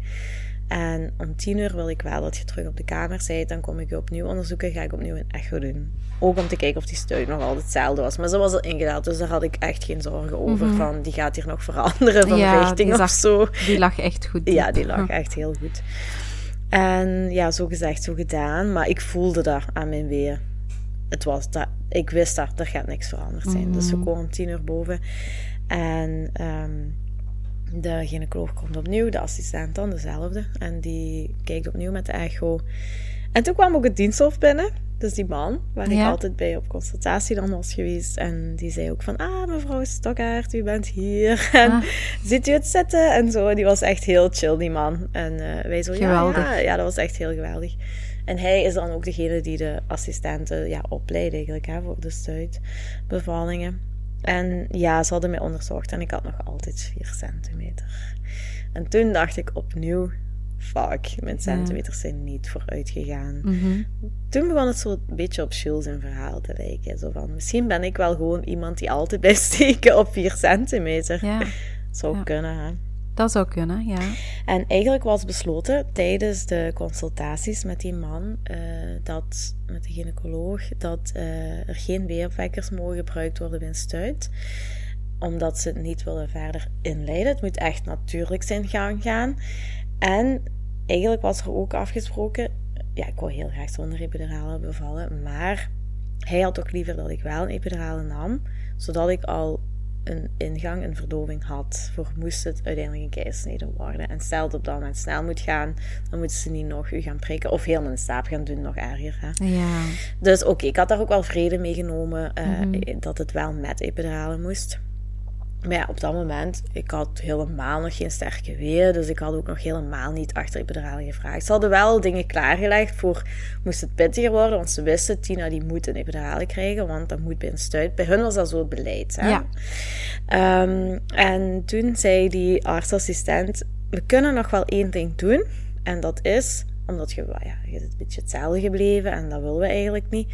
En om tien uur wil ik wel dat je terug op de kamer bent. Dan kom ik je opnieuw onderzoeken. Ga ik opnieuw een echo doen. Ook om te kijken of die steun nog altijd hetzelfde was. Maar ze was al ingedaald. Dus daar had ik echt geen zorgen over. Mm -hmm. Van die gaat hier nog veranderen van ja, richting of zo. Die lag echt goed. Ja, die lag echt heel goed. En ja, zo gezegd, zo gedaan. Maar ik voelde dat aan mijn weer. Het was dat. Ik wist dat er gaat niks veranderd zijn. Mm -hmm. Dus we komen om tien uur boven. En... Um, de gynaecoloog komt opnieuw, de assistent dan dezelfde. En die kijkt opnieuw met de echo. En toen kwam ook het diensthof binnen. Dus die man, waar ik altijd bij op consultatie dan was geweest. En die zei ook van, ah, mevrouw Stokkaert, u bent hier. En ah. zit u het zitten? En zo. Die was echt heel chill, die man. En uh, wij zo, ja, ja, ja, dat was echt heel geweldig. En hij is dan ook degene die de assistenten ja, opleidt eigenlijk, hè, voor de stuitbevallingen. En ja, ze hadden mij onderzocht en ik had nog altijd 4 centimeter. En toen dacht ik opnieuw, fuck, mijn centimeters zijn niet vooruit gegaan. Mhm. Toen begon het zo een beetje op Jules zijn verhaal te lijken. Zo van, misschien ben ik wel gewoon iemand die altijd blijft steken op 4 centimeter. Ja. Zou kunnen, hè. Dat zou kunnen, ja. En eigenlijk was besloten tijdens de consultaties met die man, uh, dat, met de gynaecoloog, dat uh, er geen weeropwekkers mogen gebruikt worden bij een stuit. Omdat ze het niet willen verder inleiden. Het moet echt natuurlijk zijn gang gaan. En eigenlijk was er ook afgesproken, ja, ik wou heel graag zonder epidurale bevallen, maar hij had ook liever dat ik wel een epidurale nam, zodat ik al een ingang, een verdoving had, voor moest het uiteindelijk een keizersnede worden. En stel dat op dat moment snel moet gaan, dan moeten ze niet nog u gaan prikken of helemaal een staap gaan doen, nog erger. Hè? Ja. Dus oké, ik had daar ook wel vrede mee genomen uh, dat het wel met epidurale moest. Maar ja, op dat moment, ik had helemaal nog geen sterke weer. Dus ik had ook nog helemaal niet achter epidurale gevraagd. Ze hadden wel dingen klaargelegd voor, moest het pittiger worden. Want ze wisten, Tina die moet een epidurale krijgen. Want dat moet bij een stuit. Bij hun was dat zo het beleid. Hè? Ja. Um, en toen zei die artsassistent, we kunnen nog wel één ding doen. En dat is, omdat je, ja, je is een beetje hetzelfde gebleven. En dat willen we eigenlijk niet.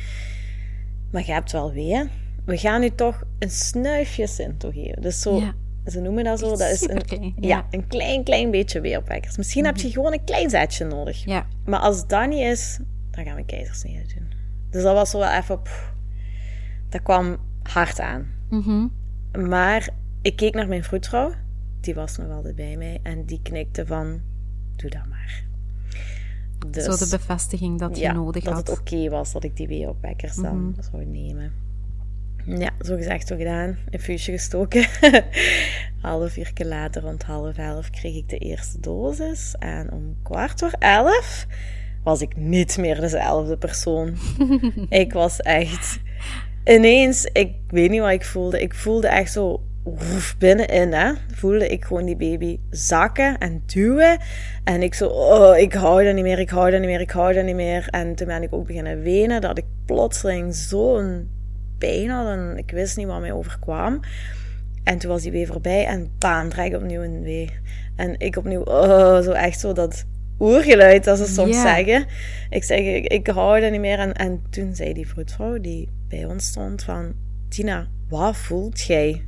Maar je hebt wel weer we gaan nu toch een snuifje Sinto geven. Dus zo, ze noemen dat zo, dat is een, ja. een klein, klein beetje weeropwekkers. Misschien heb je mhm. gewoon een klein zetje nodig. Ja. Maar als dat niet is, dan gaan we keizersnede doen. Dus dat was zo wel even, dat kwam hard aan. Mm Maar ik keek naar mijn vroedvrouw, die was nog altijd bij mij, en die knikte van, doe dat maar. Dus, zo de bevestiging dat je nodig had. dat het oké was dat ik die weeropwekkers dan mm zou nemen. Ja, zo gezegd, zo gedaan. Een vuurtje gestoken. half uur later, rond half elf, kreeg ik de eerste dosis. En om kwart voor elf was ik niet meer dezelfde persoon. ik was echt... Ineens, ik weet niet wat ik voelde. Ik voelde echt zo woef, binnenin, hè, voelde ik gewoon die baby zakken en duwen. En ik zo, oh, ik hou dat niet meer, ik hou dat niet meer, ik hou dat niet meer. En toen ben ik ook beginnen wenen, dat ik plotseling zo'n pijn had en ik wist niet wat mij overkwam. En toen was die weer voorbij en baan, ik opnieuw een wee. En ik opnieuw, oh, zo echt zo dat oergeluid, als ze soms zeggen. Ik zeg, ik, ik hou dat niet meer. En, en toen zei die vroedvrouw die bij ons stond van, Tina, wat voelt jij?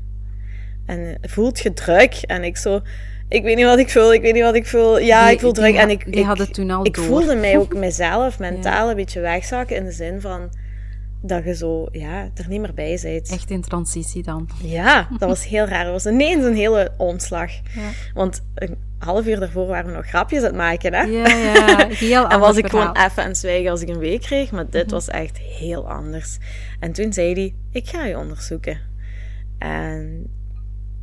En voelt je druk? En ik zo, ik weet niet wat ik voel, ik weet niet wat ik voel. Ja, ik voel druk. en ik, ik, had het toen al ik voelde mij ook mezelf mentaal een beetje wegzakken in de zin van dat je zo ja, er niet meer bij bent. Echt in transitie dan. Ja, dat was heel raar. Dat was ineens een hele omslag. Ja. Want een half uur daarvoor waren we nog grapjes aan het maken. Hè? Ja, ja, heel En was ik gewoon even aan het zwijgen als ik een week kreeg. Maar dit mhm. was echt heel anders. En toen zei hij, ik ga je onderzoeken. En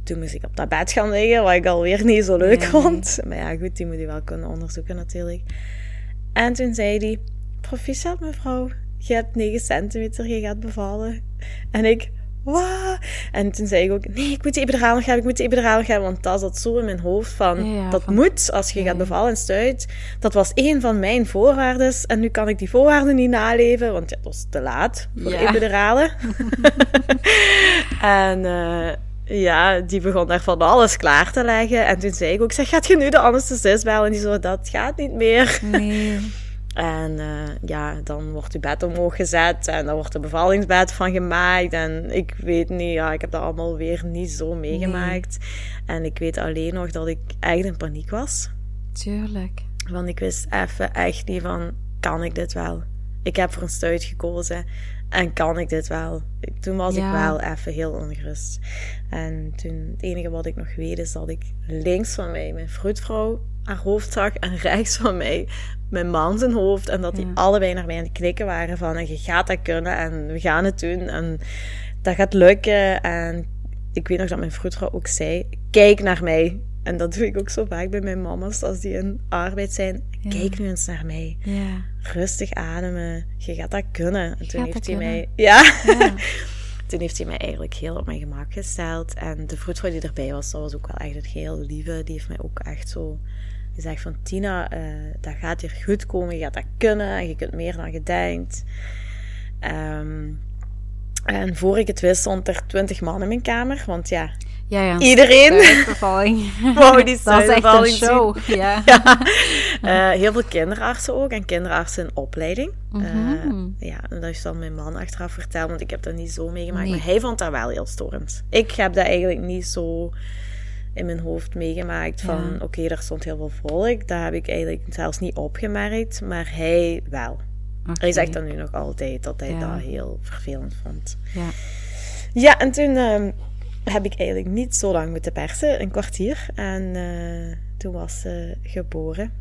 toen moest ik op dat bed gaan liggen, wat ik alweer niet zo leuk vond. Maar ja, goed, die moet je wel kunnen onderzoeken natuurlijk. En toen zei hij, proficiat mevrouw, je hebt 9 centimeter, je gaat bevallen. En ik, wat? En toen zei ik ook, nee, ik moet de epiduraal hebben, ik moet de epiduraal hebben. Want dat zat zo in mijn hoofd van, dat moet als je gaat bevallen en stuit. Dat was één van mijn voorwaarden. En nu kan ik die voorwaarden niet naleven, want ja, het was te laat voor ja. epiduralen. en... Uh, ja, die begon daar van alles klaar te leggen. En toen zei ik ook, zeg, gaat je nu de anesthesist bellen? En die zo, dat gaat niet meer. Nee. En uh, ja, dan wordt uw bed omhoog gezet en dan wordt de bevallingsbed van gemaakt. En ik weet niet, ja, ik heb dat allemaal weer niet zo meegemaakt. En ik weet alleen nog dat ik echt in paniek was. Tuurlijk. Want ik wist even echt niet van, kan ik dit wel? Ik heb voor een stuit gekozen en kan ik dit wel? Toen was ik wel even heel ongerust. En toen, het enige wat ik nog weet is dat ik links van mij mijn vroedvrouw haar hoofd zag en rechts van mij mijn man zijn hoofd. En dat die allebei naar mij aan het knikken waren van je gaat dat kunnen en we gaan het doen en dat gaat lukken. En ik weet nog dat mijn vroedvrouw ook zei, kijk naar mij. En dat doe ik ook zo vaak bij mijn mama's als die in arbeid zijn. Kijk nu eens naar mij. Ja. Rustig ademen. Je gaat dat kunnen. En toen heeft hij mij... Ja. ja. toen heeft hij mij eigenlijk heel op mijn gemak gesteld. En de vroedvrouw die erbij was, dat was ook wel echt het heel lieve. Die heeft mij ook echt zo je zegt van Tina, uh, dat gaat hier goed komen, je gaat dat kunnen, je kunt meer dan je denkt. Ehm, en voor ik het wist stond er twintig man in mijn kamer, want ja, ja, ja iedereen wou die Dat is echt een show. Ja. ja. Uh, heel veel kinderartsen ook en kinderartsen in opleiding. -hmm. uh, ja, dat is dan mijn man achteraf verteld, want ik heb dat niet zo meegemaakt. Maar hij vond dat wel heel storend. Ik heb dat eigenlijk niet zo in mijn hoofd meegemaakt van oké, okay, daar stond heel veel volk. Dat heb ik eigenlijk zelfs niet opgemerkt, maar hij wel. Hij zegt dan nu nog altijd dat hij dat heel vervelend vond. Ja, ja en toen ehm, heb ik eigenlijk niet zo lang moeten persen, een kwartier. En uh, toen was ze geboren.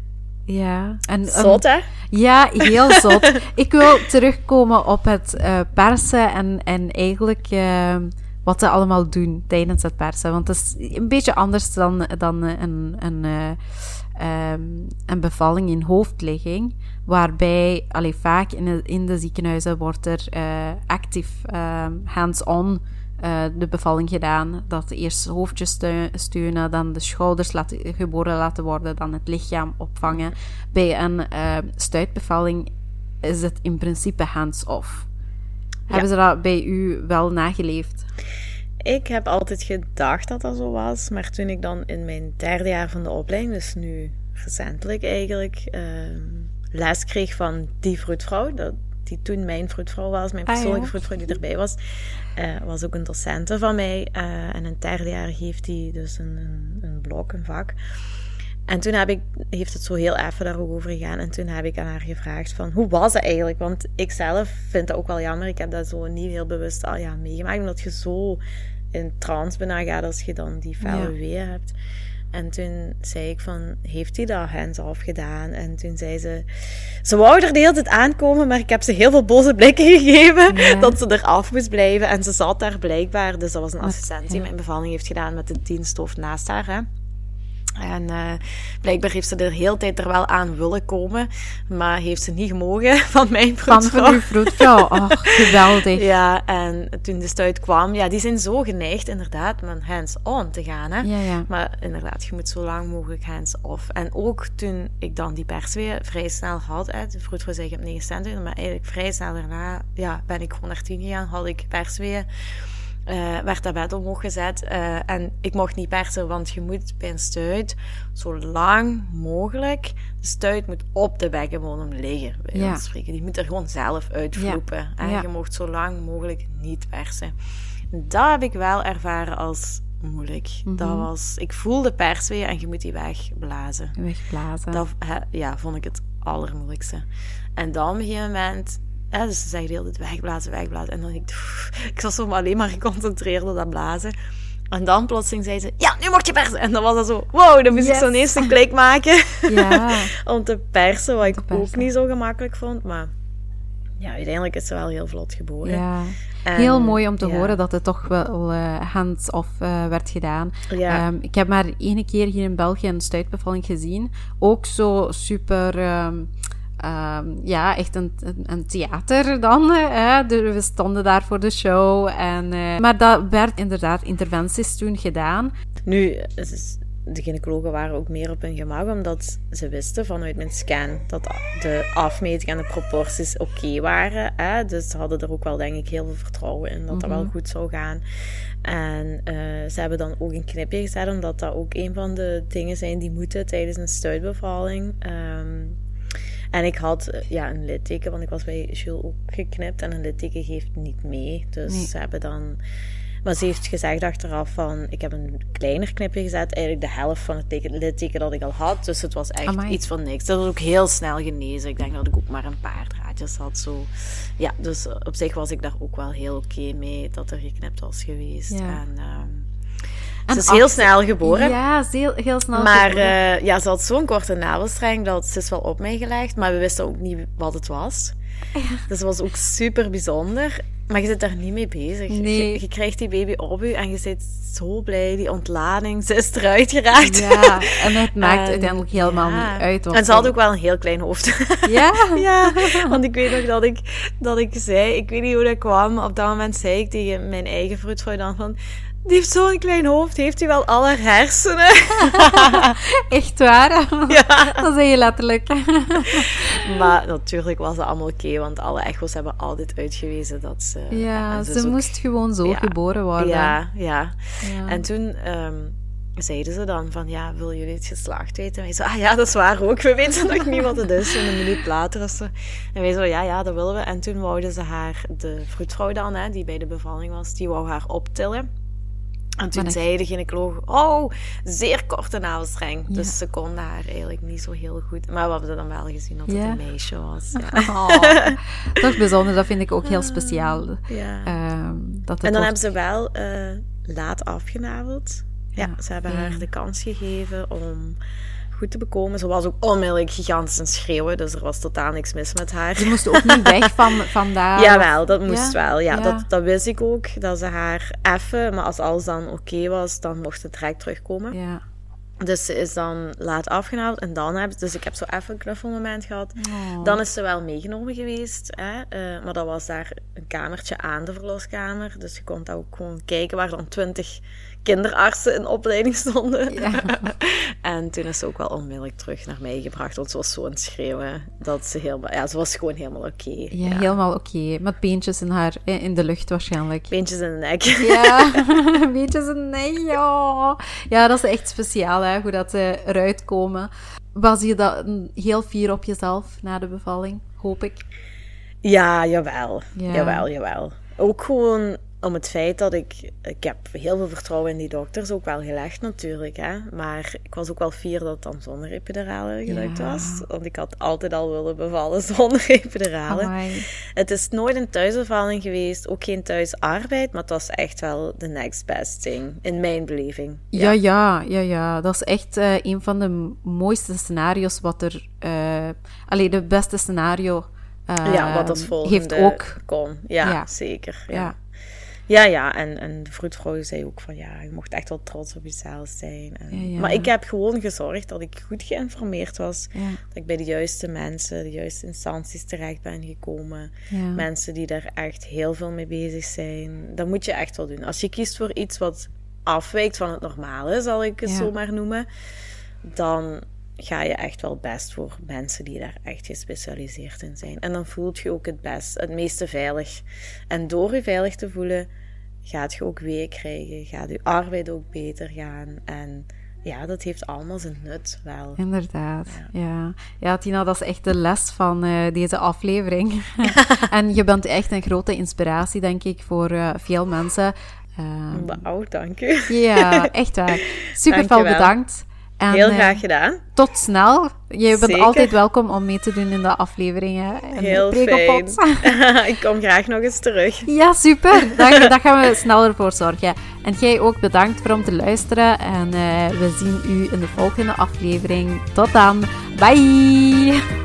Ja. En, zot, hè? Ja, heel zot. ik wil terugkomen op het uh, persen en, en eigenlijk uh, wat ze allemaal doen tijdens het persen. Want het is een beetje anders dan, dan een, een, um, een bevalling in hoofdligging. Waarbij, allee, vaak in de, in de ziekenhuizen wordt er actief um, hands-on uh, de bevalling gedaan. Dat eerst hoofdjes steunen, dan de schouders laten, geboren laten worden, dan het lichaam opvangen. Bij een uh, stuitbevalling is het in principe hands-off. Hebben ze dat bij u wel nageleefd? Ik heb altijd gedacht dat dat zo was, maar toen ik dan in mijn derde jaar van de opleiding, dus nu recentelijk eigenlijk, uh, les kreeg van die vroedvrouw, dat, die toen mijn vroedvrouw was, mijn ah, persoonlijke ah, vroedvrouw die erbij was, uh, was ook een docente van mij. Uh, en een derde jaar heeft hij dus een, een, een, blok, een vak. En toen heb ik, heeft het zo heel even daarover gegaan. En toen heb ik aan haar gevraagd van, hoe was het eigenlijk? Want ik zelf vind dat ook wel jammer. Ik heb dat zo niet heel bewust al ja, meegemaakt. Omdat je zo in trance bijna gaat als je dan die felle ja. weer hebt. En toen zei ik van, heeft hij dat hands-off gedaan? En toen zei ze, ze wou er de hele tijd aankomen, maar ik heb ze heel veel boze blikken gegeven dat ze eraf moest blijven. En ze zat daar blijkbaar, dus dat was een assistent die mijn bevalling heeft gedaan met de diensthoofd naast haar. Hè. En uh, blijkbaar heeft ze er de hele tijd er wel aan willen komen, maar heeft ze niet gemogen van mijn vroedvrouw. Van uw vroedvrouw, oh, geweldig. ja, en toen de stuit kwam, ja, die zijn zo geneigd inderdaad met hands-on te gaan. Hè? Ja, ja. Maar inderdaad, je moet zo lang mogelijk hands-off. En ook toen ik dan die perswee vrij snel had, hè, de vroedvrouw zei ik heb 9 centimeter, maar eigenlijk vrij snel daarna ja, ben ik gewoon naar 10 gegaan, had ik perswee uh, werd dat bed omhoog gezet. Uh, en ik mocht niet persen, want je moet bij een stuit zo lang mogelijk. De stuit moet op de bekkenbodem liggen, bij ja. spreken. Die moet er gewoon zelf uitvloepen. Ja. En je mocht zo lang mogelijk niet persen. Dat heb ik wel ervaren als moeilijk. Mm -hmm. Dat was, ik voelde persweeën en je moet die wegblazen. Wegblazen. Dat ja, vond ik het allermoeilijkste. En dan op een gegeven moment ja, dus ze zeggen de hele tijd wegblazen, wegblazen. En dan ik, ik was zo alleen maar geconcentreerd op dat blazen. En dan plotseling zei ze, ja, nu mocht je persen. En dan was dat zo, wow, dan moest ik zo'n eerste klik maken. Ja. om te persen, wat ik ook niet zo gemakkelijk vond. Maar ja, uiteindelijk is ze wel heel vlot geboren. Ja. heel mooi om te horen dat het toch wel uh, hands-off uh, werd gedaan. Ja. Um, ik heb maar één keer hier in België een stuitbevalling gezien. Ook zo super... Um, Um, ja, echt een, een, theater dan. Hè. We stonden daar voor de show. En, uh, maar dat werd inderdaad interventies toen gedaan. Nu, de gynaecologen waren ook meer op hun gemak, omdat ze wisten vanuit mijn scan dat de afmeting en de proporties oké waren. Hè? Dus ze hadden er ook wel, denk ik, heel veel vertrouwen in dat dat wel mhm. goed zou gaan. En uh, ze hebben dan ook een knipje gezet, omdat dat ook een van de dingen zijn die moeten tijdens een stuitbevalling. Um, en ik had eh, ja, een litteken, want ik was bij Jules ook geknipt. En een litteken geeft niet mee. Dus ze hebben dan... Maar ze heeft gezegd achteraf van... Ik heb een kleiner knipje gezet. Eigenlijk de helft van het litteken dat ik al had. Dus het was echt iets van niks. Dat was ook heel snel genezen. Ik denk dat ik ook maar een paar draadjes had. Zo. Ja, dus op zich was ik daar ook wel heel oké mee. Dat er geknipt was geweest. En... Um, ze is heel snel geboren. Ja, heel, heel snel Maar uh, ja, ze had zo'n korte navelstreng dat ze is wel op mij gelegd, maar we wisten ook niet wat het was. Ja. Dus het was ook super bijzonder. Maar je zit daar niet mee bezig. Nee. Je, je, krijgt die baby op je en je zit zo blij. Die ontlading, ze is eruit geraakt. Ja, en het maakt uiteindelijk helemaal niet uit. En ze had ook wel een heel klein hoofd. Ja? ja, want ik weet nog dat ik, dat ik zei, ik weet niet hoe dat kwam. Op dat moment zei ik tegen mijn eigen vroedvrouw dan van... Die heeft zo'n klein hoofd. Heeft hij wel alle hersenen? Echt waar? Ja. Dat zeg je letterlijk. maar natuurlijk was het allemaal oké, want alle echo's hebben altijd uitgewezen dat ze... Ja, ze, moest gewoon zo geboren worden. Ja, ja, ja. En toen um, zeiden ze dan van, ja, wil jullie het geslacht weten? En wij zo, ah ja, dat is waar ook. We weten nog niet wat het is. En een minuut later is ze... En wij zo, ja, ja, dat willen we. En toen wouden ze haar, de vroedvrouw dan, hè, die bij de bevalling was, die wou haar optillen. En toen zei de gynaecoloog, oh, zeer korte navelstreng. Dus ze konden haar eigenlijk niet zo heel goed. Maar we hebben dan wel gezien dat het een meisje was. Ja. Oh, dat is bijzonder, dat vind ik ook heel speciaal. Ja. Ehm, dat en dan hebben ze wel uh, laat afgenaveld. Ja, ze hebben haar de kans gegeven om goed te bekomen. Ze was ook onmiddellijk gigantisch aan schreeuwen, dus er was totaal niks mis met haar. Ze moest ook niet weg van, van daar? Jawel, dat moest wel. Ja, Dat, dat wist ik ook, dat ze haar even, maar als alles dan oké was, dan mocht het direct terugkomen. Ja. Dus ze is dan laat afgehaald en dan heb dus ik heb zo even een knuffelmoment gehad. Oh. Dan is ze wel meegenomen geweest, hè? Uh, maar dat was daar een kamertje aan de verloskamer. Dus je kon daar ook gewoon kijken waar dan twintig kinderartsen in opleiding stonden. Ja. en toen is ze ook wel onmiddellijk terug naar mij gebracht, want ze was zo aan het schreeuwen dat ze helemaal, ja, ze was gewoon helemaal oké. Ja, helemaal oké. Met beentjes in haar, in de lucht waarschijnlijk. Beentjes in de nek. Ja, beentjes in de nek, ja. Ja, dat is echt speciaal, hè, hoe dat ze eruit komen. Was je dat heel fier op jezelf na de bevalling, hoop ik? Ja, jawel. Ja. Jawel, jawel. Ook gewoon om het feit dat ik... Ik heb heel veel vertrouwen in die dokters ook wel gelegd natuurlijk. Hè? Maar ik was ook wel fier dat het dan zonder epidurale gelukt was. Want ik had altijd al willen bevallen zonder epidurale. Het is nooit een thuisbevalling geweest. Ook geen thuisarbeid. Maar het was echt wel de next best thing. In mijn beleving. Ja, ja, ja. ja, Dat is echt uh, een van de mooiste scenario's wat er... Uh, allee, de beste scenario... Uh, ja, wat als volgende heeft ook... kon. Ja, ja. zeker. ja. Ja, ja. En, en de vroedvrouw zei ook van ja, je mocht echt wel trots op jezelf zijn. En, Maar ik heb gewoon gezorgd dat ik goed geïnformeerd was. Dat ik bij de juiste mensen, de juiste instanties terecht ben gekomen. Mensen die daar echt heel veel mee bezig zijn. Dat moet je echt wel doen. Als je kiest voor iets wat afwijkt van het normale, zal ik het zo maar noemen. Dan ga je echt wel best voor mensen die daar echt gespecialiseerd in zijn. En dan voelt je ook het best, het meeste veilig. En door je veilig te voelen, gaat je ook week krijgen, gaat je arbeid ook beter gaan. En ja, dat heeft allemaal zijn nut wel. Inderdaad, ja. Ja, Tina, dat is echt de les van uh, deze aflevering. en je bent echt een grote inspiratie, denk ik, voor uh, veel mensen. Uh, Wauw, dank u. ja, echt waar. Super veel bedankt. Heel eh, graag gedaan. Tot snel. Je bent altijd welkom om mee te doen in de afleveringen. Heel fijn. ik kom graag nog eens terug. Ja, super. Daar, gaan we sneller voor zorgen. En jij ook bedankt voor om te luisteren. En uh, we zien u in de volgende aflevering. Tot dan. Bye.